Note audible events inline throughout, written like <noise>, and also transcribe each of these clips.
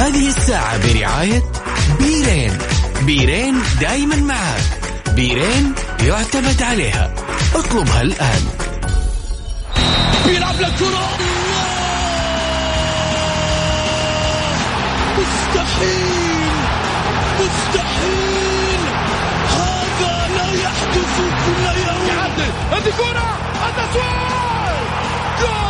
هذه الساعة برعاية بيرين. بيرين دايما معك. بيرين يعتمد عليها. اطلبها الآن بيلعب للكرة مستحيل. مستحيل. هذا لا يحدث كل يوم. يعدل. هذه كرة. التسويق جول.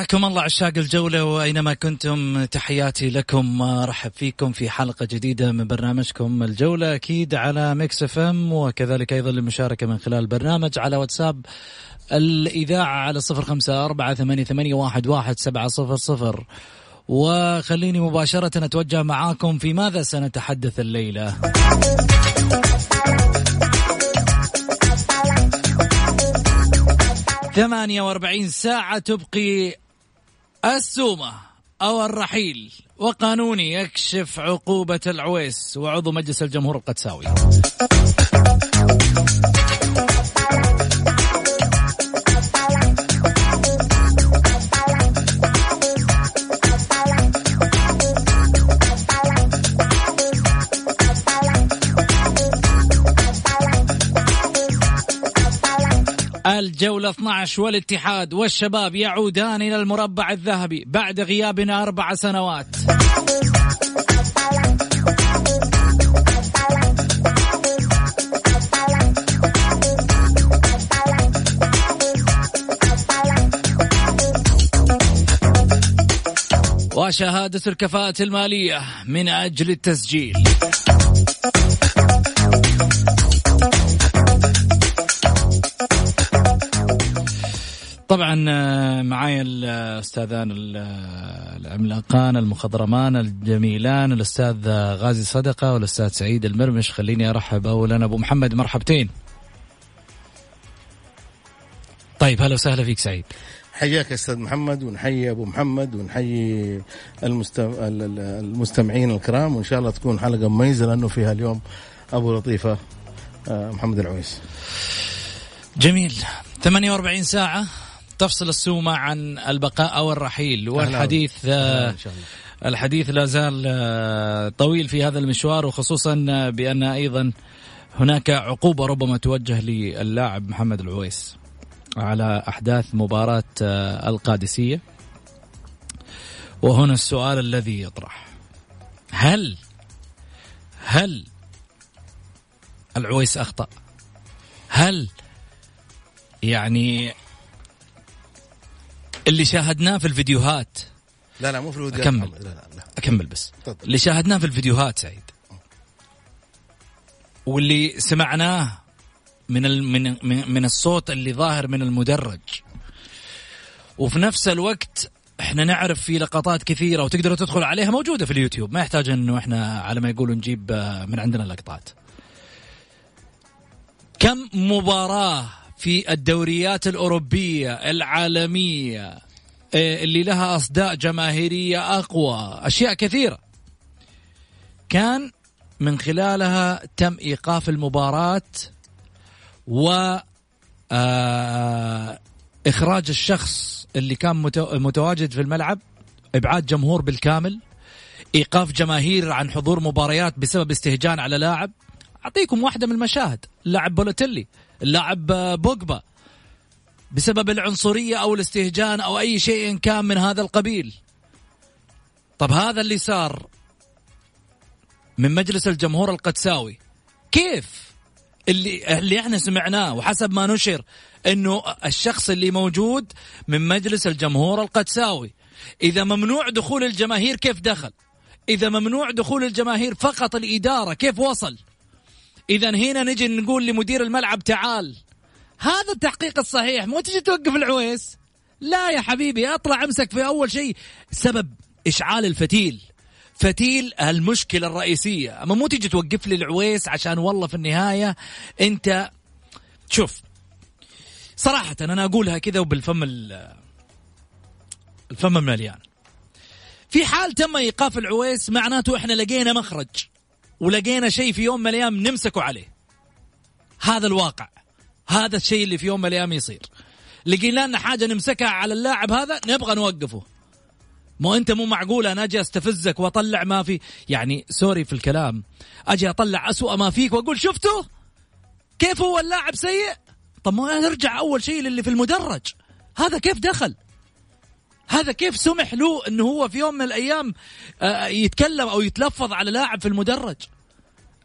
حياكم الله عشاق الجولة وأينما كنتم تحياتي لكم رحب فيكم في حلقة جديدة من برنامجكم الجولة أكيد على Mix FM وكذلك أيضا للمشاركة من خلال البرنامج على واتساب الإذاعة على صفر خمسة أربعة ثمانية, ثمانية واحد, واحد سبعة صفر صفر. وخليني مباشرة أتوجه معاكم في ماذا سنتحدث الليلة؟ ثمانية وأربعين ساعة تبقي السومة أو الرحيل وقانوني يكشف عقوبة العويس وعضو مجلس الجمهور القدساوي. الجولة 12 والاتحاد والشباب يعودان إلى المربع الذهبي بعد غيابنا أربع سنوات. وشهادة الكفاءة المالية من أجل التسجيل. طبعا آه، معايا الاستاذان العملاقان المخضرمان الجميلان الأستاذ غازي صدقة والأستاذ سعيد المرمش. خليني أرحب اولا أبو محمد مرحبتين. طيب هلا وسهلا فيك سعيد. حياك يا أستاذ محمد ونحيي أبو محمد ونحيي المستم... المستمعين الكرام وإن شاء الله تكون حلقة مميزة لأنه فيها اليوم أبو لطيفة آه، محمد العويس. جميل. 48 ساعة. تفصل السومة عن البقاء أو الرحيل والحديث آه، الحديث لا زال آه، طويل في هذا المشوار وخصوصا آه، بأن أيضا هناك عقوبة ربما توجه للاعب محمد العويس على أحداث مباراة القادسية. وهنا السؤال الذي يطرح. هل هل العويس أخطأ؟ هل يعني اللي شاهدناه في الفيديوهات. لا لا مو في الفيديوهات أكمل. لا لا لا. أكمل بس. طبعا. اللي شاهدناه في الفيديوهات سعيد. واللي سمعناه من ال من من الصوت اللي ظاهر من المدرج. وفي نفس الوقت إحنا نعرف في لقطات كثيرة وتقدروا تدخلوا عليها موجودة في اليوتيوب. ما يحتاج إنه إحنا على ما يقولوا نجيب من عندنا لقطات. كم مباراة في الدوريات الأوروبية العالمية إيه، اللي لها أصداء جماهيرية أقوى أشياء كثيرة. كان من خلالها تم إيقاف المباراة و آه، إخراج الشخص اللي كان متواجد في الملعب إبعاد جمهور بالكامل إيقاف جماهير عن حضور مباريات بسبب استهجان على لاعب. أعطيكم واحدة من المشاهد اللاعب بولوتيلي اللاعب بوجبا بسبب العنصرية أو الاستهجان أو أي شيء كان من هذا القبيل. طب هذا اللي صار من مجلس الجمهور القدساوي. كيف اللي اللي إحنا سمعناه وحسب ما نشر إنه الشخص اللي موجود من مجلس الجمهور القدساوي. إذا ممنوع دخول الجماهير كيف دخل؟ إذا ممنوع دخول الجماهير فقط الإدارة كيف وصل؟ إذا هنا نجي نقول لمدير الملعب تعال. هذا التحقيق الصحيح. مو تجي توقف العويس؟ لا يا حبيبي أطلع أمسك في أول شيء. سبب إشعال الفتيل. فتيل المشكلة الرئيسية. أما مو تجي توقف لي العويس عشان والله في النهاية أنت شوف صراحة أنا أقولها كذا وبالفم الفم مليان في حال تم إيقاف العويس معناته إحنا لقينا مخرج. ولقينا شيء في يوم من الأيام نمسكه عليه. هذا الواقع. هذا الشيء اللي في يوم من الأيام يصير. لقينا لنا حاجة نمسكها على اللاعب هذا نبغى نوقفه. مو أنت مو معقول أنا أجي أستفزك وأطلع ما في. يعني سوري في الكلام. أجي أطلع أسوأ ما فيك وأقول شفتوا كيف هو اللاعب سيء؟ طب ما نرجع أول شيء للي في المدرج. هذا كيف دخل؟ هذا كيف سمح له إنه هو في يوم من الأيام آه، يتكلم أو يتلفظ على لاعب في المدرج؟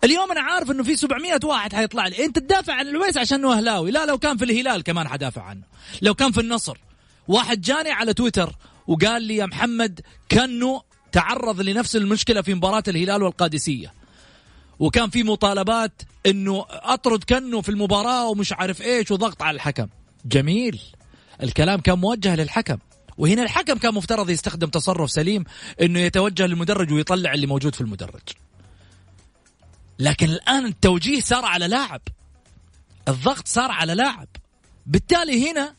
اليوم أنا عارف إنه في 700 واحد حيطلع لي. أنت تدافع عن الويس عشان إنه أهلاوي. لا لو كان في الهلال كمان حدافع عنه. لو كان في النصر. واحد جاني على تويتر وقال لي يا محمد كأنه تعرض لنفس المشكلة في مباراة الهلال والقادسية. وكان في مطالبات إنه أطرد كنو في المباراة ومش عارف إيش وضغط على الحكم. جميل. الكلام كان موجه للحكم. وهنا الحكم كان مفترض يستخدم تصرف سليم إنه يتوجه للمدرج ويطلع اللي موجود في المدرج. لكن الآن التوجيه صار على لاعب. الضغط صار على لاعب. بالتالي هنا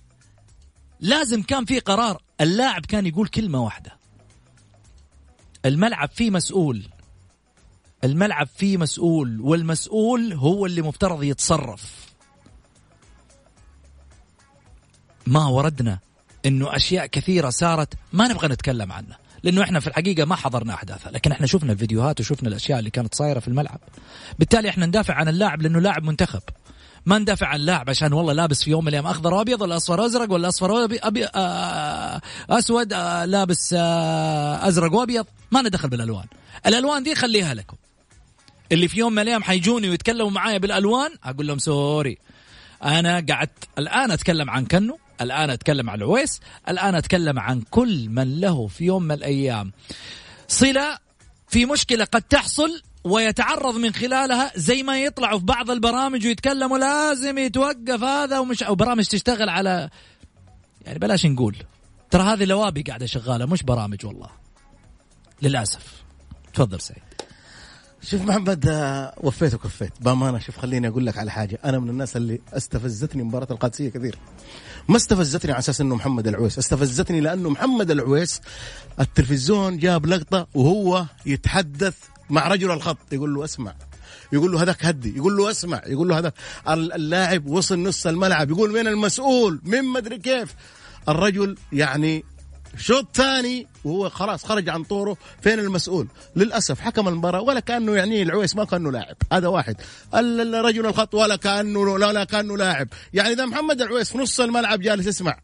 لازم كان في قرار. اللاعب كان يقول كلمة واحدة. الملعب فيه مسؤول. الملعب فيه مسؤول والمسؤول هو اللي مفترض يتصرف. ما وردنا. إنه أشياء كثيرة صارت ما نبغى نتكلم عنها لأنه إحنا في الحقيقة ما حضرنا أحداثها لكن إحنا شفنا الفيديوهات وشفنا الأشياء اللي كانت صايرة في الملعب. بالتالي إحنا ندافع عن اللاعب لأنه لاعب منتخب. ما ندافع عن اللاعب عشان والله لابس في يوم من الأيام أخضر وأبيض ولا أصفر ازرق ولا أصفر أبي أبي آه أسود آه لابس آه أزرق وأبيض. ما ندخل بالألوان. الألوان دي خليها لكم. اللي في يوم من الأيام حيجوني ويتكلموا معايا بالألوان أقول لهم سوري. أنا قعدت الآن أتكلم عن كنو. الآن أتكلم عن العويس الآن أتكلم عن كل من له في يوم من الأيام. صلة في مشكلة قد تحصل ويتعرض من خلالها زي ما يطلعوا في بعض البرامج ويتكلموا لازم يتوقف هذا ومش أو برامج تشتغل على يعني بلاش نقول. ترى هذه لوابي قاعدة شغالة مش برامج والله. للأسف. تفضل سعيد شوف محمد آه، وفيت وكفيت. بأمانة شوف خليني أقول لك على حاجة. أنا من الناس اللي استفزتني مباراة القادسية كثير. ما استفزتني على أساس إنه محمد العويس. استفزتني لأنه محمد العويس التلفزيون جاب لقطة وهو يتحدث مع رجل الخط. يقول له اسمع. يقول له هذاك هدي. يقول له اسمع. يقول له هذا. اللاعب وصل نص الملعب. يقول مين المسؤول؟ مين مدري كيف؟ الرجل يعني شوط ثاني وهو خلاص خرج عن طوره فين المسؤول؟ للأسف حكم المباراة ولا كأنه يعني العويس ما كأنه لاعب هذا واحد. الرجل الخط ولا كانه لا, كأنه لاعب. يعني إذا محمد العويس في نص الملعب جالس يسمع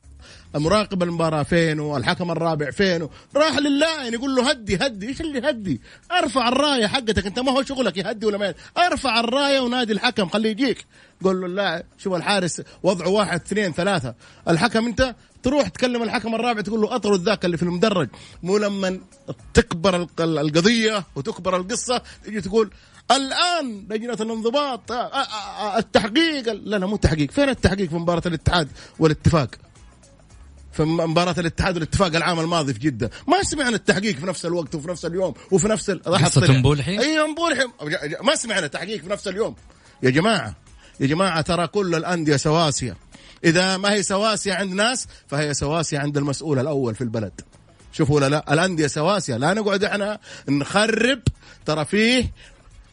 مراقب المباراة فينه؟ الحكم الرابع فينه؟ راح للاعن يقول له هدي هدي. إيش اللي هدي؟ ارفع الراية حقتك. انت ما هو شغلك يهدي ولا ما ارفع الراية ونادي الحكم خليه يجيك. قول له اللاعب شوف الحارس وضعه واحد اثنين ثلاثة. الحكم انت تروح تكلم الحكم الرابع تقول له اطرد ذاك اللي في المدرج. مو لما تكبر القضية وتكبر القصة تجي تقول الآن لجنة الانضباط التحقيق. لا لا مو تحقيق فين التحقيق في مباراة الاتحاد والاتفاق؟ في مباراة الاتحاد والاتفاق العام الماضي في جدة. ما سمعنا التحقيق في نفس الوقت وفي نفس اليوم وفي نفس ال... قصة مبولحي اي مبولحي ما سمعنا تحقيق في نفس اليوم. يا جماعة يا جماعة ترى كل الأندية سواسية. إذا ما هي سواسية عند ناس فهي سواسية عند المسؤول الأول في البلد. شوفوا ولا لا الأندية سواسية. لا نقعد إحنا نخرب. ترى فيه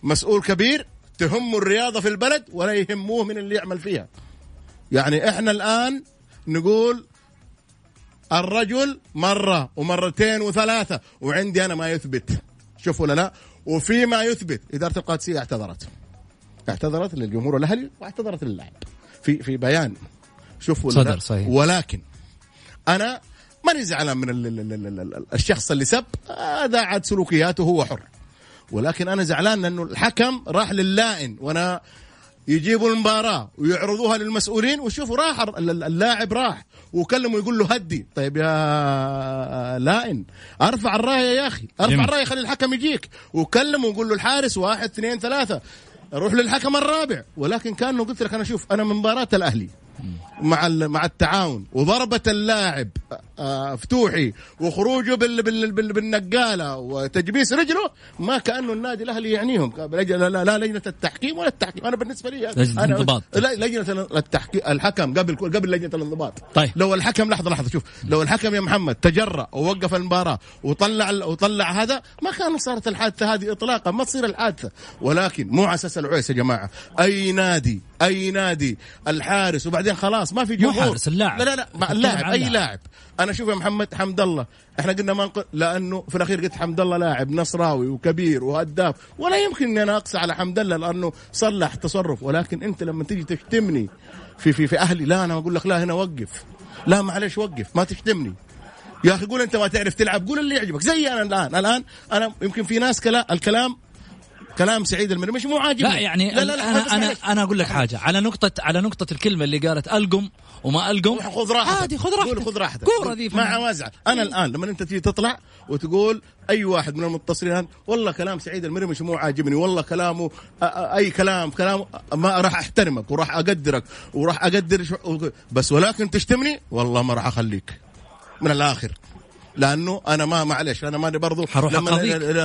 مسؤول كبير تهمه الرياضة في البلد ولا يهموه من اللي يعمل فيها. يعني إحنا الآن نقول الرجل مرة ومرتين وثلاثة وعندي أنا ما يثبت. شوفوا ولا لا؟ وفي ما يثبت. إدارة القادسية اعتذرت. اعتذرت للجمهور الأهلي واعتذرت للاعب في في بيان. شوفوا صدر صحيح. ولكن أنا ماني زعلان من ال ال ال ال الشخص اللي سب. هذا عاد سلوكياته هو حر. ولكن أنا زعلان لأنه الحكم راح للائن وأنا يجيبوا المباراة ويعرضوها للمسؤولين وشوفوا راح اللاعب راح. وكلمه يقول له هدي. طيب يا لائن أرفع الراية يا أخي أرفع. الراية خلي الحكم يجيك. وكلمه وقول له الحارس واحد اثنين ثلاثة روح للحكم الرابع. ولكن كأنه قلت لك أنا شوف أنا من مباراة الأهلي. مع مع التعاون. وضربة اللاعب آه، فتوحي وخروجه بال بال بال بالنقالة وتجبيس رجله ما كأنه النادي الأهلي يعنيهم. لا, لا, لا لجنة التحكيم ولا التحكيم. أنا بالنسبة لي أنا الانضباط. لا لجنة التحكيم الحكم قبل قبل لجنة الانضباط. طيب. لو الحكم لحظه لحظة شوف. لو الحكم يا محمد تجرأ ووقف المباراة وطلع وطلع هذا ما كانت صارت الحادثة هذه اطلاقا ما تصير الحادثة. ولكن مو على أساس العويس يا جماعة. أي نادي أي نادي؟ الحارس وبعدين خلاص ما في مو جمهور. حارس، اللاعب. لا لا لا اللاعب أي. لاعب. أنا شوف يا محمد حمد الله. إحنا قلنا ما نقول لأنه في الأخير قلت حمد الله لاعب نصراوي وكبير وهداف. ولا يمكن إني أنا اقسى على حمد الله لأنه صلح تصرف ولكن أنت لما تيجي تشتمني في في في أهلي لا أنا أقول لك لا هنا وقف. لا معلش وقف ما تشتمني. يا أخي قول أنت ما تعرف تلعب قول اللي يعجبك. زي أنا الآن. الآن أنا يمكن في ناس كلا الكلام كلام سعيد المرمش مو عاجبني. لا يعني لا لا لا أنا أنا. أنا أقول لك حاجة. على نقطه على نقطة الكلمة اللي قالت ألقم وما ألقم خذ راحتك. عادي خذ راحتك. خذ راحتك. كوره ذي ما وازع. أنا الآن لما أنت تيجي تطلع وتقول أي واحد من المتصلين والله كلام سعيد المرمش مو عاجبني. والله كلامه أي كلام كلامه ما راح أحترمك وراح أقدرك وراح أقدر بس ولكن تشتمني والله ما راح أخليك. من الآخر. لأنه أنا ما معلش أنا ماني برضو حروح لما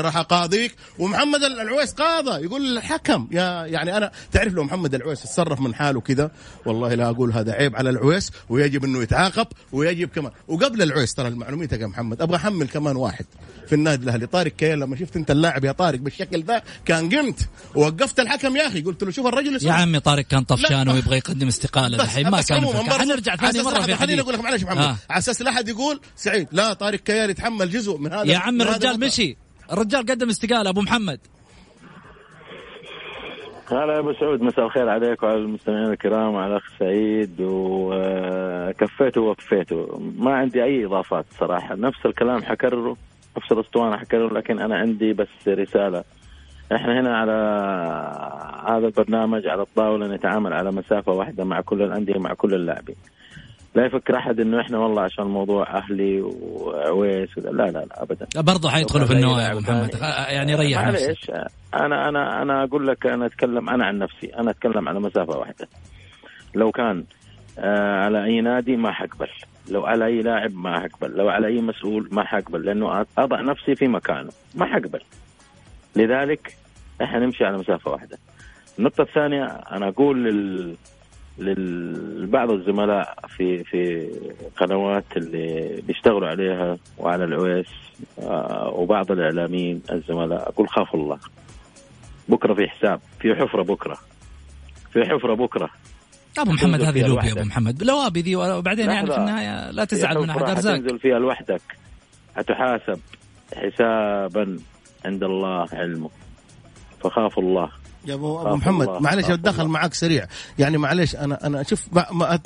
راح أقاضيك. ومحمد العويس قاضى يقول الحكم. يا يعني أنا تعرف لو محمد العويس تصرف من حاله كذا؟ والله لا أقول هذا عيب على العويس ويجب إنه يتعاقب ويجب كمان. وقبل العويس ترى معلوميتك يا محمد أبغى أحمل كمان واحد. في النادي الأهلي طارق كيال لما شفت أنت اللاعب يا طارق بالشكل ذا كان قمت. ووقفت الحكم يا أخي قلت له شوف الرجل يا عمي طارق كان طفشان. ويبغى يقدم استقالة. الحين ما كان ينفع. برضو حنرجع ثاني مرة خليني أقول لك معلش محمد. آه. على أساس لا أحد يقول سعيد. لا طارق كيال يتحمل جزء من هذا يا عم الرجال. مشي. الرجال قدم استقالة أبو محمد. هلا يا أبو سعود مساء الخير عليك وعلى المستمعين الكرام وعلى الاخ سعيد وكفيته. ووفيته ما عندي أي إضافات صراحة. نفس الكلام حكرره نفس الأسطوانة حكرره لكن أنا عندي بس رسالة. إحنا هنا على هذا البرنامج على الطاولة نتعامل على مسافة واحدة مع كل الأندية مع كل اللاعبين. لا يفكر أحد إنه إحنا والله عشان موضوع أهلي وعويس لا لا لا ابدا. برضه حيدخلوا في النوايا أبو لاعب محمد. ثاني. خ- يعني ريح نفسك. معليش أنا أنا أنا أقول لك أنا أتكلم أنا عن نفسي أنا أتكلم على مسافة واحدة. لو كان آه على أي نادي ما حقبل. لو على أي لاعب ما حقبل. لو على أي مسؤول ما حقبل. لأنه أضع نفسي في مكانه. ما حقبل. لذلك إحنا نمشي على مسافة واحدة. النقطة الثانية أنا أقول لل لبعض الزملاء في في قنوات اللي بيشتغلوا عليها وعلى العويس آه، وبعض الإعلاميين الزملاء. أقول خافوا الله. بكرة في حساب في حفرة بكرة. في حفرة بكرة. أبو محمد تنزل هذه فيها لوبي يا لوحدك. ابو محمد. لوابي ذي وبعدين يعني في. النهاية لا تزعل من احد ارزاق حتنزل فيها لوحدك. حتحاسب حسابا عند الله علمه. فخافوا الله. يا ابو أبو محمد معلش اتدخل. معك سريع. يعني معلش أنا أنا شوف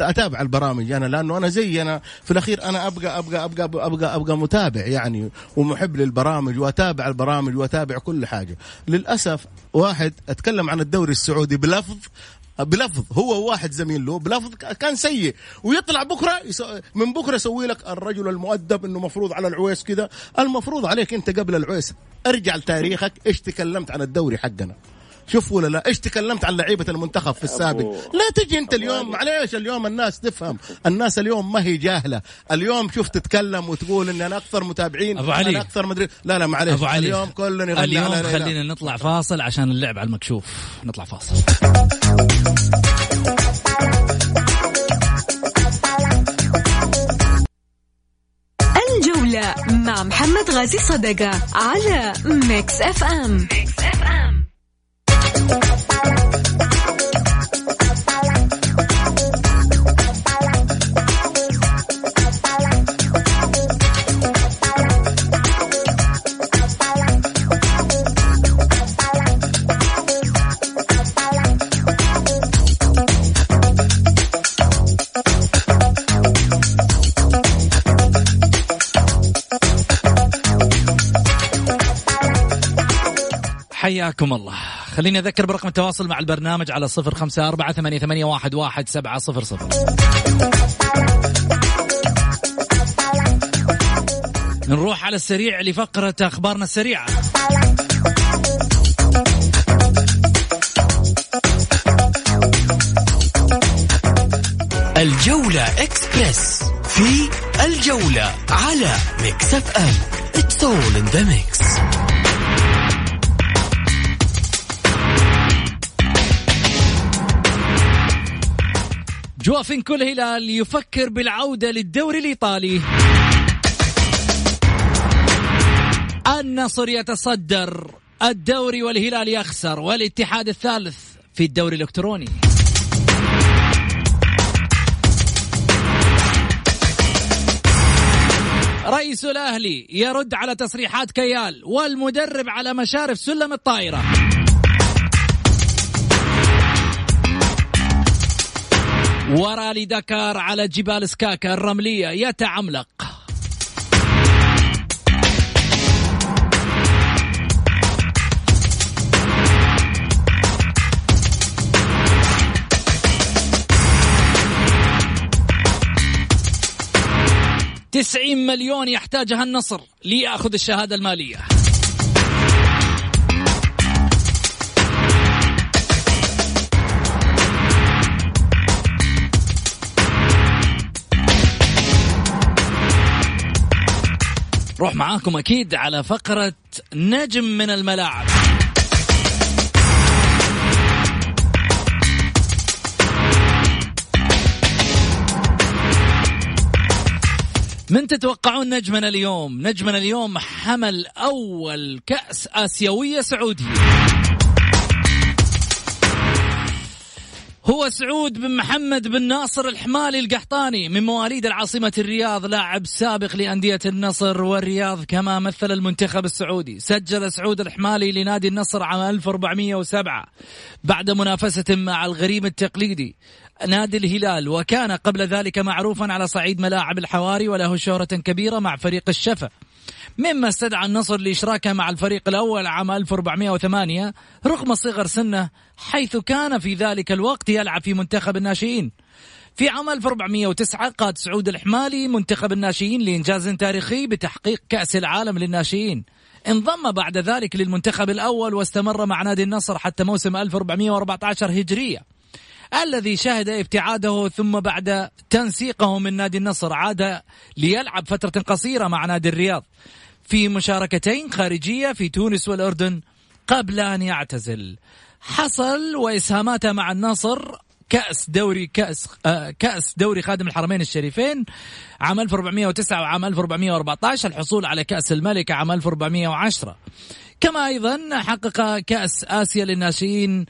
أتابع البرامج أنا لأنه أنا زي أنا في الأخير أنا ابقى ابقى ابقى ابقى أبقى, أبقى متابع يعني ومحب للبرامج وأتابع البرامج وأتابع كل حاجة. للأسف واحد أتكلم عن الدوري السعودي بلفظ بلفظ هو واحد زميل له بلفظ كان سيء. ويطلع بكرة من بكرة يسوي لك الرجل المؤدب إنه مفروض على العويس كذا المفروض عليك أنت قبل العويس. ارجع لتاريخك إيش تكلمت عن الدوري حقنا. شوف ولا لا؟ إيش تكلمت عن لعيبة المنتخب في السابق؟ أبو- لا تجي أنت أبو اليوم علي. معليش اليوم الناس تفهم. الناس اليوم ما هي جاهلة. اليوم شوف تتكلم وتقول ان أنا أكثر متابعين أبو علي. أنا أكثر مدري لا لا معليش. أبو علي. اليوم كلنا اليوم على لا- لا. خلينا نطلع فاصل عشان اللعب على المكشوف. نطلع فاصل. الجولة مع محمد غازي صدقة على Mix FM. حياكم الله. خليني أذكر برقم التواصل مع البرنامج على صفر خمسة أربعة ثمانية, واحد, واحد سبعة صفر صفر. نروح على السريع لفقرة أخبارنا السريعة. الجولة إكسبرس في الجولة على Mix FM It's all in mix كل هلال يفكر بالعودة للدوري الإيطالي. النصر يتصدر الدوري والهلال يخسر والاتحاد الثالث في الدوري الإلكتروني. رئيس الأهلي يرد على تصريحات كيال والمدرب على مشارف سلم الطائرة. ورالي دكار على جبال سكاكا الرملية يتعملق. تسعين مليون يحتاجها النصر ليأخذ الشهادة المالية. روح معاكم أكيد على فقرة نجم من الملاعب. من تتوقعون نجمنا اليوم؟ نجمنا اليوم حمل أول كأس آسيوية سعودية هو سعود بن محمد بن ناصر الحمالي القحطاني من مواليد العاصمة الرياض لاعب سابق لأندية النصر والرياض كما مثل المنتخب السعودي. سجل سعود الحمالي لنادي النصر عام 1407 بعد منافسة مع الغريم التقليدي نادي الهلال وكان قبل ذلك معروفا على صعيد ملاعب الحواري وله شهرة كبيرة مع فريق الشفا. مما استدعى النصر لإشراكه مع الفريق الأول عام 1408 رغم صغر سنه حيث كان في ذلك الوقت يلعب في منتخب الناشئين. في عام 1409 قاد سعود الحمالي منتخب الناشئين لإنجاز تاريخي بتحقيق كأس العالم للناشئين. انضم بعد ذلك للمنتخب الأول واستمر مع نادي النصر حتى موسم 1414 هجرية. الذي شهد ابتعاده ثم بعد تنسيقه من نادي النصر عاد ليلعب فترة قصيرة مع نادي الرياض في مشاركتين خارجية في تونس والأردن قبل أن يعتزل. حصل وإسهاماته مع النصر كأس دوري كأس آه كأس دوري خادم الحرمين الشريفين عام 1409 وعام 1414 الحصول على كأس الملك عام 1410 كما أيضا حقق كأس آسيا للناشئين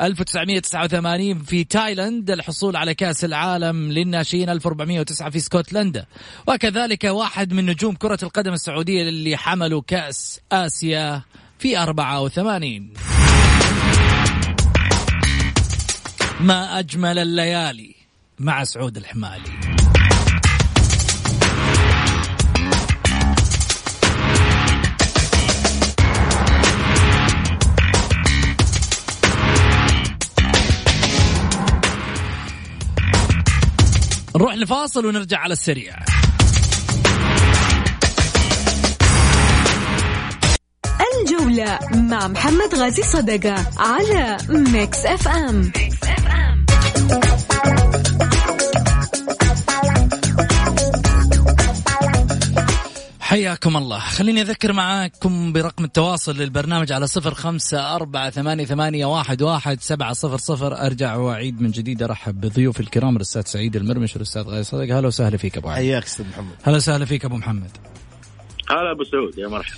1989 في تايلاند الحصول على كأس العالم للناشئين 1409 في اسكتلندا وكذلك واحد من نجوم كرة القدم السعودية اللي حملوا كأس آسيا في 84 ما أجمل الليالي مع سعود الحمالي. نروح لفاصل ونرجع على السريع الجولة مع محمد غازي صدقة على Mix FM, Mix FM. حياكم الله. خليني أذكر معاكم برقم التواصل للبرنامج على صفر خمسة أربعة ثمانية, ثمانية واحد, واحد سبعة صفر صفر. أرجع وأعيد من جديد. أرحب بضيوف الكرام الأستاذ سعيد المرمش والأستاذ غاي صدق هلا وسهلا فيك أبو علي حياك أستاذ محمد. هلا وسهلا فيك أبو محمد. هلا أبو سعود يا مرحبا.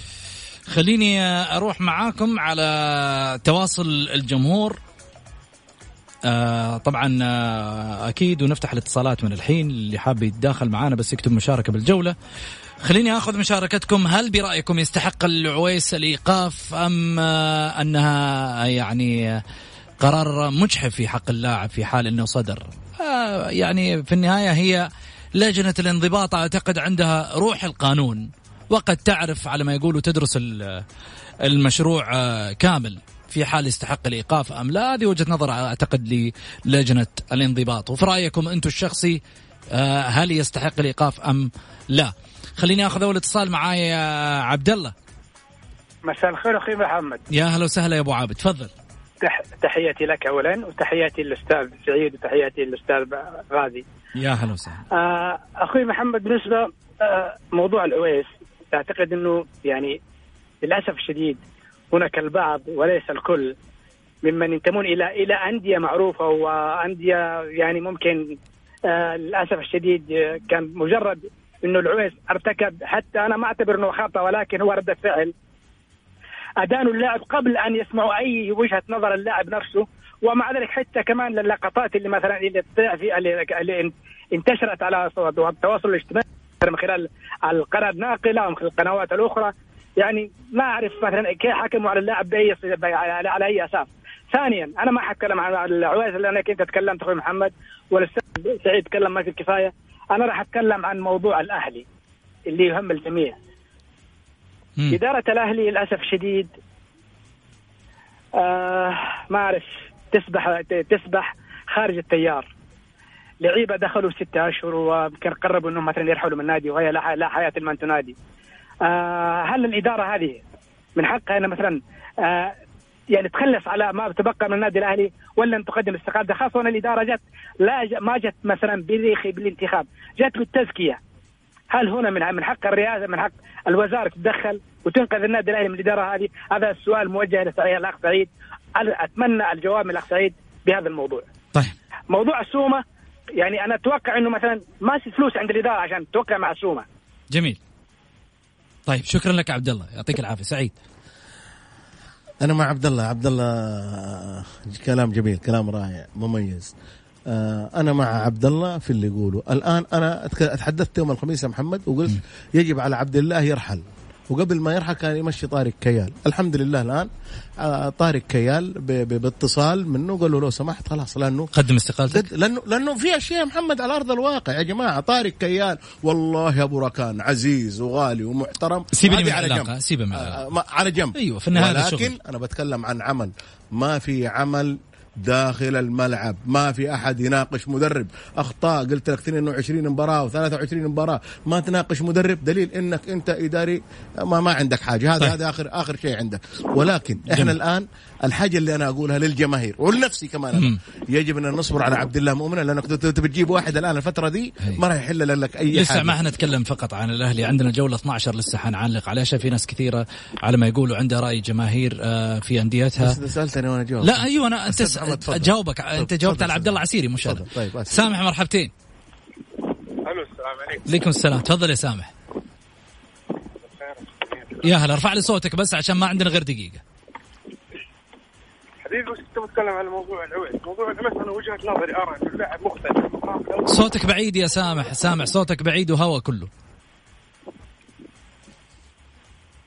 خليني أروح معاكم على تواصل الجمهور. آه طبعا آه أكيد ونفتح الاتصالات من الحين اللي حاب يتداخل معنا بس يكتب مشاركة بالجولة. خليني آخذ مشاركتكم هل برأيكم يستحق العويس الإيقاف أم أنها يعني قرار مجحف في حق اللاعب في حال إنه صدر؟ آه يعني في النهاية هي لجنة الانضباط أعتقد عندها روح القانون وقد تعرف على ما يقولوا تدرس المشروع كامل في حال يستحق الإيقاف أم لا. هذه وجهة نظر أعتقد للجنة الانضباط. وفي رأيكم أنتم الشخصي آه، هل يستحق الإيقاف أم لا؟ خليني آخذ أول اتصال معايا عبد الله مساء الخير أخي محمد. يا هلا وسهلا يا أبو عابد تفضل. تح... تحياتي لك اولا وتحياتي للأستاذ سعيد وتحياتي للأستاذ غازي. يا هلا وسهلا. آه أخوي محمد بالنسبة آه موضوع العويس أعتقد إنه يعني للأسف الشديد هناك البعض وليس الكل ممن ينتمون إلى إلى أندية معروفة وأندية يعني ممكن آه للأسف الشديد كان مجرد إنه العويس ارتكب حتى أنا ما أعتبر إنه خطأ ولكن هو رده فعل. أدانوا اللاعب قبل أن يسمعوا أي وجهة نظر اللاعب نفسه ومع ذلك حتى كمان اللقطات اللي مثلا اللي في اللي انتشرت على التواصل الاجتماعي من خلال القناة الناقلة ومن خلال القنوات الأخرى. يعني ما أعرف مثلا كيف حكموا على اللاعب بأي على أي أساس. ثانيا أنا ما حتكلم عن العويس لأنك أنت تكلمت أخوي محمد والأستاذ سعيد تكلم ما في الكفاية. أنا راح أتكلم عن موضوع الأهلي اللي يهم الجميع. مم. إدارة الأهلي للأسف الشديد آه ما أعرف تسبح تسبح خارج التيار لعيبة دخلوا ستة أشهر ويمكن قربوا أنهم مثلا يرحلوا من النادي وهي لا حياة لمن تنادي آه هل الإدارة هذه من حقها أن مثلا آه يعني تخلص على ما تبقى من النادي الأهلي ولا أن تقدم استقالته خاصة إن الإدارة جت لا ج... ما جت مثلا بالانتخاب جت بالتزكية هل هنا من من حق الرئاسه من حق الوزارة تتدخل وتنقذ النادي الأهلي من الإدارة هذه؟ هذا السؤال موجه للاخ سعيد أتمنى الجواب من الأخ سعيد بهذا الموضوع. طيب موضوع السومة يعني أنا أتوقع إنه مثلا ما في فلوس عند الإدارة عشان توقع مع السومة. جميل. طيب شكرا لك عبد الله يعطيك العافية سعيد. أنا مع عبد الله عبد الله كلام جميل كلام رائع مميز. آه، أنا مع عبد الله في اللي يقوله الآن أنا تحدثت يوم الخميس يا محمد وقلت يجب على عبد الله يرحل. وقبل ما يرحل كان يمشي طارق كيال. الحمد لله الآن آه، طارق كيال باتصال منه قال له لو سمحت خلاص لأنه قدم استقالتك؟ لأنه لأنه في أشياء محمد على أرض الواقع يا جماعة. طارق كيال والله يا أبو ركان عزيز وغالي ومحترم. سيبني من على جنب. سيبني من آه على جنب. أيوه في النهاية ولكن أنا بتكلم عن عمل. ما في عمل داخل الملعب. ما في أحد يناقش مدرب. أخطاء قلت لك 22 مباراة و23 مباراة. ما تناقش مدرب. دليل إنك أنت إداري. ما ما عندك حاجة. هذا طيب. هذا اخر آخر شيء عندك ولكن إحنا جميل. الآن الحاجة اللي أنا أقولها للجماهير ولنفسي كمان أنا. يجب أن نصبر على عبد الله مؤمن لأنك بتجيب واحد الآن الفترة دي ما راح يحل لك أي لسه حاجة. ما حنتكلم فقط عن الأهلي. عندنا جولة 12 لسه حنعلق عليها. في ناس كثيرة على ما يقولوا عندها رأي جماهير آه، في أنديتها. بس سألتني وأنا جاوب لا أيوه أنا أنت جاوبك أنت جاوبت على عبد الله عسيري مش أنا طيب سامح مرحبتين. ألو السلام عليكم. عليكم السلام. تفضل يا سامح. يا هلا ارفع لي صوتك بس عشان ما عندنا غير دقيقة. حبيبي وش تبغى تتكلم عن موضوع العويس موضوع العويس أنا وجهة نظري ارى انه اللاعب مختلف. صوتك بعيد يا سامح. سامح صوتك بعيد وهوا كله.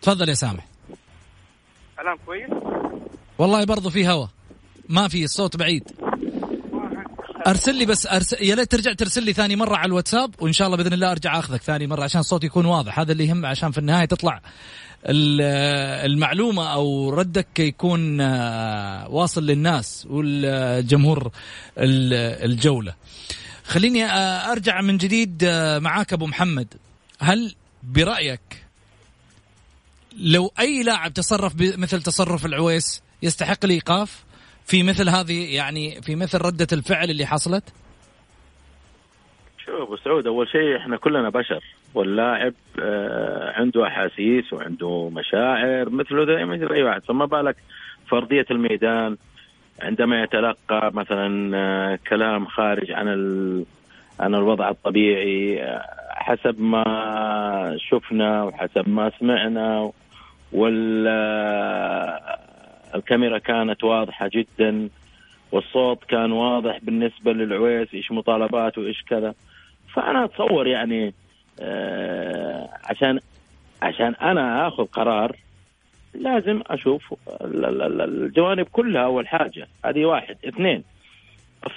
تفضل يا سامح. الان كويس؟ والله برضو في هوا. ما في الصوت بعيد. أرسل لي بس ارسل يا ليت ترجع ترسل لي ثاني مرة على الواتساب وإن شاء الله بإذن الله أرجع أخذك ثاني مرة عشان الصوت يكون واضح. هذا اللي يهم عشان في النهاية تطلع المعلومة أو ردك يكون آه، واصل للناس والجمهور الجولة. خليني آه، أرجع من جديد آه، معاك أبو محمد. هل برأيك لو أي لاعب تصرف مثل تصرف العويس يستحق الإيقاف؟ في مثل هذه يعني في مثل ردة الفعل اللي حصلت؟ شوف أبو سعود أول شيء إحنا كلنا بشر واللاعب آه عنده أحاسيس وعنده مشاعر مثله زي مثل أي واحد فما بالك فرضية الميدان عندما يتلقى مثلا آه كلام خارج عن عن الوضع الطبيعي آه حسب ما شفنا وحسب ما سمعنا وال الكاميرا كانت واضحة جدا والصوت كان واضح بالنسبة للعويس إيش مطالباته وإيش كذا. فأنا أتصور يعني آه عشان عشان أنا آخذ قرار لازم أشوف الجوانب كلها اول حاجة هذه واحد. اثنين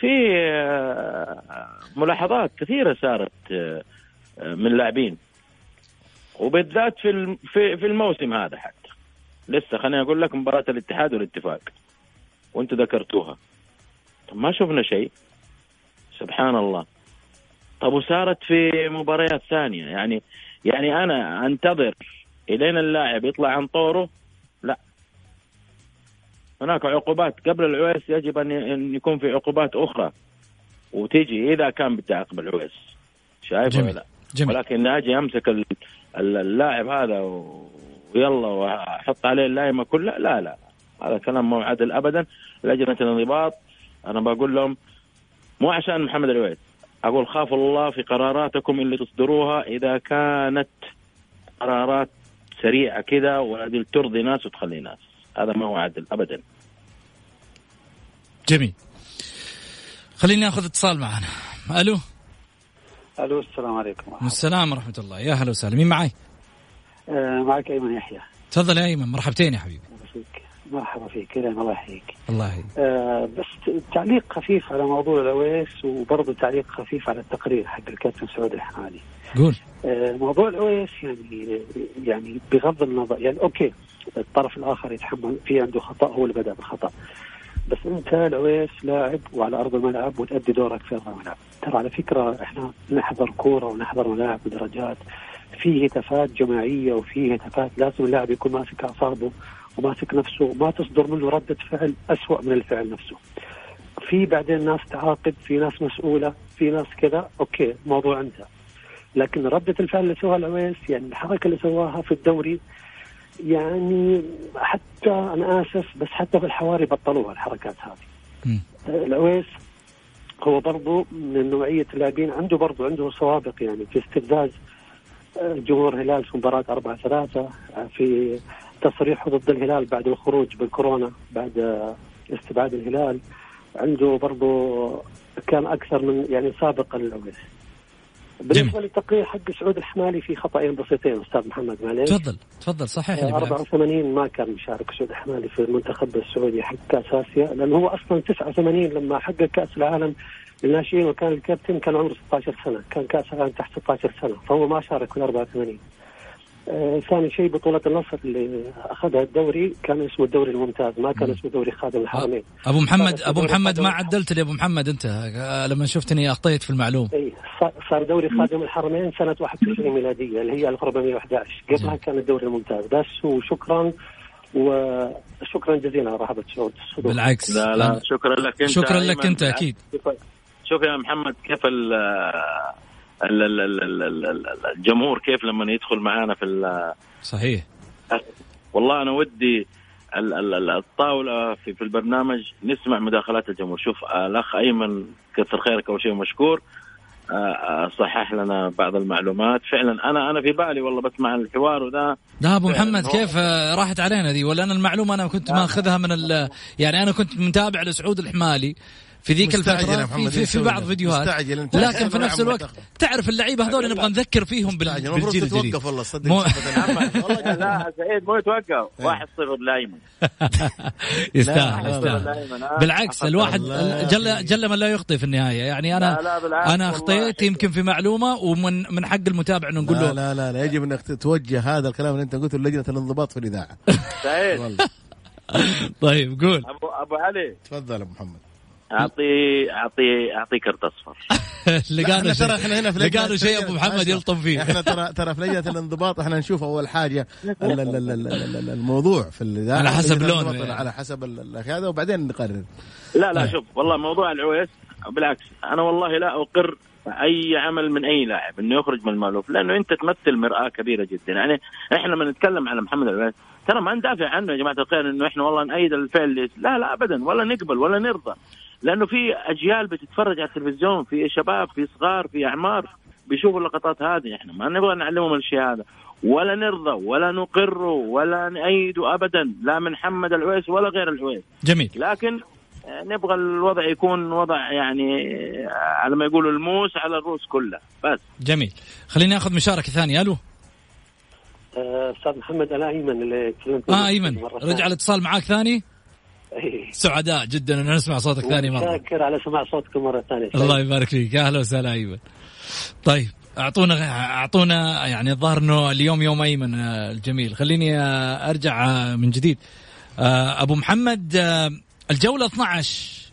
في آه، ملاحظات كثيرة صارت آه، من لاعبين. وبالذات في في الموسم هذا حتى. لسه خليني أقول لك مباراة الاتحاد والاتفاق. وأنتم ذكرتوها. طب ما شفنا شيء. سبحان الله. طب وصارت في مباريات ثانية. يعني يعني أنا أنتظر إلين اللاعب يطلع عن طوره. لا. هناك عقوبات. قبل العويس يجب أن يكون في عقوبات أخرى. وتيجي إذا كان بدي اعاقب العويس. شايف جميل. ولا لا؟ جميل. ولكن أجي أمسك ال- ال- اللاعب هذا ويلا وأحط عليه اللايمه كلها؟ لا لا. هذا كلام مو عادل ابدا. لجنة الانضباط أنا بقول لهم مو عشان محمد العويس أقول خافوا الله في قراراتكم اللي تصدروها إذا كانت قرارات سريعة كذا وهذه ترضي ناس وتخلي ناس. هذا ما هو عادل ابدا. جميل. خليني آخذ اتصال معنا. ألو؟ ألو السلام عليكم. السلام ورحمة الله. يا هلا وسهلا. مين معي معك أيمن يحيى. تفضل يا أيمن مرحبتين يا حبيبي. فيك. مرحبا فيك كريم الله يحييك. الله يحييك. آه بس تعليق خفيف على موضوع الأويس وبرضه تعليق خفيف على التقرير حق الكابتن سعود الحمادي قول. آه موضوع الأويس يعني يعني بغض النظر يعني okay الطرف الآخر يتحمل في عنده خطأ هو اللي بدأ بالخطأ. بس أنت الأويس لاعب وعلى أرض الملعب وتأدي دورك في أرض الملعب. ترى على فكرة إحنا نحضر كورة ونحضر ملاعب ودرجات. في هتافات جماعية وفي هتافات لازم اللاعب يكون ماسك اعصابه وماسك نفسه ما تصدر منه ردة فعل أسوأ من الفعل نفسه. في بعدين ناس تعاقب في ناس مسؤولة في ناس كذا okay الموضوع انتهى. لكن ردة الفعل اللي سواها العويس يعني الحركة اللي سواها في الدوري يعني حتى أنا آسف بس حتى في الحواري بطلوها الحركات هذه. العويس هو برضو من نوعية اللاعبين عنده برضو عنده سوابق يعني في استفزاز جمهور الهلال في مباراة 4 3 في تصريحه ضد الهلال بعد الخروج بالكورونا بعد استبعاد الهلال. عنده برضو كان أكثر من يعني سابقا للعويس بالنسبة للتقرير حق سعود الحمالي في خطأين بسيطين أستاذ محمد معليش؟ تفضل تفضل صحيح لي بالعكس. 84 ما كان مشارك سعود الحمالي في المنتخب السعودي حق كأس آسيا لأنه هو أصلا 89 لما حقق كأس العالم للناشئين وكان الكابتن كان عمره 16 سنة كان كأس العالم تحت 16 سنة فهو ما شارك في 84 آه ثاني شيء بطولة النصر اللي أخذها الدوري كان اسمه الدوري الممتاز ما كان اسمه دوري خادم الحرمين. أبو محمد أبو محمد ما عدلت لي ابو محمد أنت آه، لما شفتني اخطيت في المعلوم. اي صار- دوري خادم الحرمين سنة 91 ميلادية اللي هي 1411 قبلها كان الدوري الممتاز. بس وشكرا وشكرا جزيلا رهبة سعود بالعكس. لا لا شكرا لك أنت شكرا لك. أنت أكيد. شوف يا محمد كيف ال ال- ال- ال- ال- ال- ال- الجمهور كيف لما يدخل معانا في ال- صحيح والله أنا ودي ال- ال- ال- الطاوله في في البرنامج نسمع مداخلات الجمهور شوف آه، الاخ ايمن كثر خيرك اول شيء مشكور آه، آه، صحح لنا بعض المعلومات فعلا أنا أنا في بالي والله بسمع الحوار وذا لا ابو محمد كيف آه، راحت علينا ذي ولا أنا المعلومه أنا كنت ماخذها من ال يعني أنا كنت متابع لسعود الحمالي في ذيك الفترة في, في, في بعض؟ فيديوهات. لكن في نفس الوقت. تعرف اللعيبة هذول نبغى نذكر فيهم بالجيل الجديد. والله صدق. مو- لا سعيد مو يتوقف. 1-0 لايمن <laughs> يستاهل يستاهل. آه. بالعكس الواحد والله جل جل من لا يخطئ في النهاية. يعني أنا أنا والله. أخطيت يمكن في معلومة ومن من حق المتابع إنه نقول لا له لا لا, لا يجب إنك توجه هذا الكلام اللي أنت قلته للجنه الانضباط في الإذاعة. سعيد والله. <laughs> طيب قول. ابو أبو علي. تفضل أبو محمد. اعطي اعطي أعطي كرت أصفر. <laughs> لقانا ترى إحنا هنا في لقانا شيء أبو محمد. يلطم فيه. إحنا ترى ترى في لجنة الانضباط إحنا نشوف أول حاجة ال- ال- ال- ال- ال- ال- الموضوع في الاذاعه على حسب يعني. على حسب هذا وبعدين نقرر. لا لا طيب. شوف والله موضوع العويس بالعكس. أنا والله لا أقر أي عمل من أي لاعب إنه يخرج من المألوف لأنه أنت تمثل مرآة كبيرة جدا. يعني إحنا لما نتكلم على محمد العويس ترى ما ندافع عنه يا جماعة الخير إنه إحنا والله نأيد الفعل. لا لا ابدا ولا نقبل ولا نرضى. لأنه في أجيال بتتفرج على التلفزيون في شباب في صغار في أعمار بيشوفوا اللقطات هذه. إحنا ما نبغى نعلمهم الشيء هذا. ولا نرضى ولا نقر ولا نأيده ابدا. لا من محمد العويس ولا غير العويس. جميل. لكن نبغى الوضع يكون وضع يعني على ما يقولوا الموس على الروس كلها بس. جميل. خليني آخذ مشاركة ثانية. ألو. آه، أستاذ محمد أنا أيمن اللي تكلمت آه أيمن. رجع. الاتصال معاك ثاني. سعداء جدا. ان نسمع صوتك ثاني مرة. شاكر على سماع صوتكم مرة ثانية. الله يبارك فيك. أهلا وسهلا ايمن طيب أعطونا أعطونا يعني الظاهر إنه اليوم يوم أيمن آه، الجميل. خليني آه، أرجع آه، من جديد. أبو محمد الجولة 12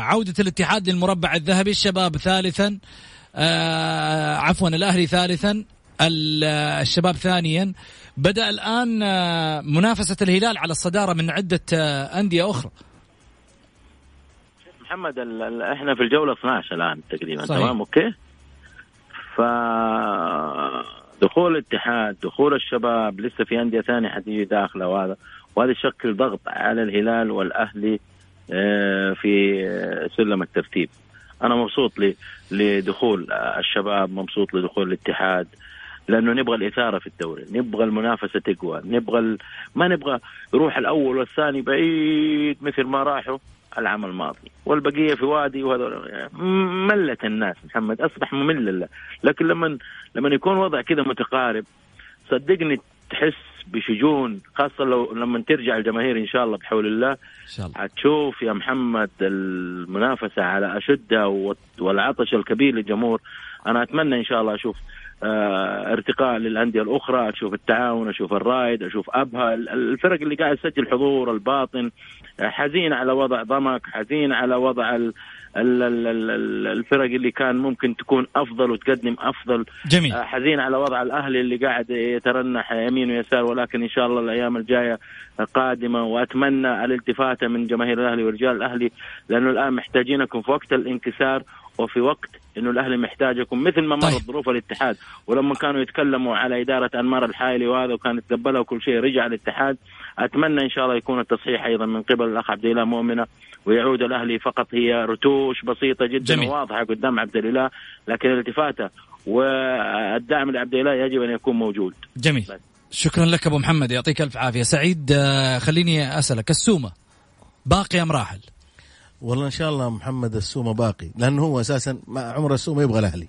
عودة الاتحاد للمربع الذهبي الشباب ثالثا عفوا الأهلي ثالثا. الشباب ثانيا. بدأ الآن منافسة الهلال على الصدارة من عدة أندية أخرى. محمد إحنا في الجولة 12 الآن تقريبا صحيح. تمام؟ أوكي؟ ف دخول الاتحاد دخول الشباب لسه في أندية ثانية حتيجي داخله وهذا وهذا يشكل ضغط على الهلال والأهلي آه، في سلم الترتيب. أنا مبسوط لدخول الشباب مبسوط لدخول الاتحاد لأنه نبغى الإثارة في الدوري نبغى المنافسة تقوى نبغى ال... ما نبغى يروح الأول والثاني بعيد مثل ما راحوا العام الماضي. والبقية في وادي وهذول ملت الناس محمد أصبح ممل لكن لما لما يكون وضع كذا متقارب صدقني تحس بشجون خاصة لو لما ترجع الجماهير إن شاء الله بحول الله. إن شاء الله. حتشوف يا محمد المنافسة على اشدها والعطش الكبير للجمهور. أنا أتمنى إن شاء الله أشوف ارتقاء للأندية الأخرى أشوف التعاون أشوف الرايد أشوف أبها. الفرق اللي قاعد تسجل حضور الباطن آه حزين على وضع ضمك حزين على وضع ال ال ال الفرق اللي كان ممكن تكون أفضل وتقدم أفضل. جميل. آه حزين على وضع الأهلي اللي قاعد يترنح يمين ويسار ولكن إن شاء الله الأيام الجاية قادمة. وأتمنى الالتفاته من جماهير الأهلي ورجال الأهلي لأنه الآن محتاجينكم في وقت الانكسار وفي وقت إنه الاهلي محتاجكم مثل ما مرت طيب. ظروف الاتحاد. ولما كانوا يتكلموا على إدارة أنمار الحايلي وهذا وكان يتقبلها وكل شيء رجع الاتحاد. أتمنى إن شاء الله يكون التصحيح أيضا من قبل الأخ عبد الإله مؤمنة ويعود الأهلي فقط. هي رتوش بسيطة جدا جميل. وواضحة قدام عبد الإله لكن الالتفاتة والدعم لعبد الإله يجب أن يكون موجود. جميل. بس. شكرا لك أبو محمد يعطيك ألف عافية. سعيد آه، خليني أسألك السومة باقي أم راحل؟ والله إن شاء الله محمد السومة باقي لأنه هو أساسا عمر السومة يبغى الأهلي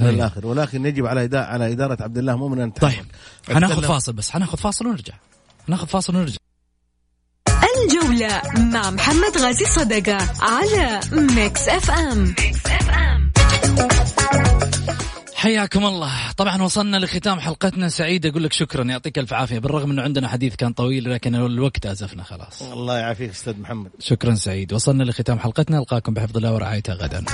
من الآخر ولكن يجب على إدارة على إدارة عبد الله مؤمن أن طيب حناخذ فاصل بس حناخذ فاصل ونرجع. ناخذ فاصل ونرجع. الجولة مع محمد غازي صدقة على Mix FM, Mix FM. حياكم الله. طبعا وصلنا لختام حلقتنا. سعيد أقول لك شكرا. يعطيك ألف عافية. بالرغم إنه عندنا حديث كان طويل لكن الوقت أزفنا خلاص. الله يعافيك أستاذ محمد. شكرا سعيد. وصلنا لختام حلقتنا. ألقاكم بحفظ الله ورعايته غدا.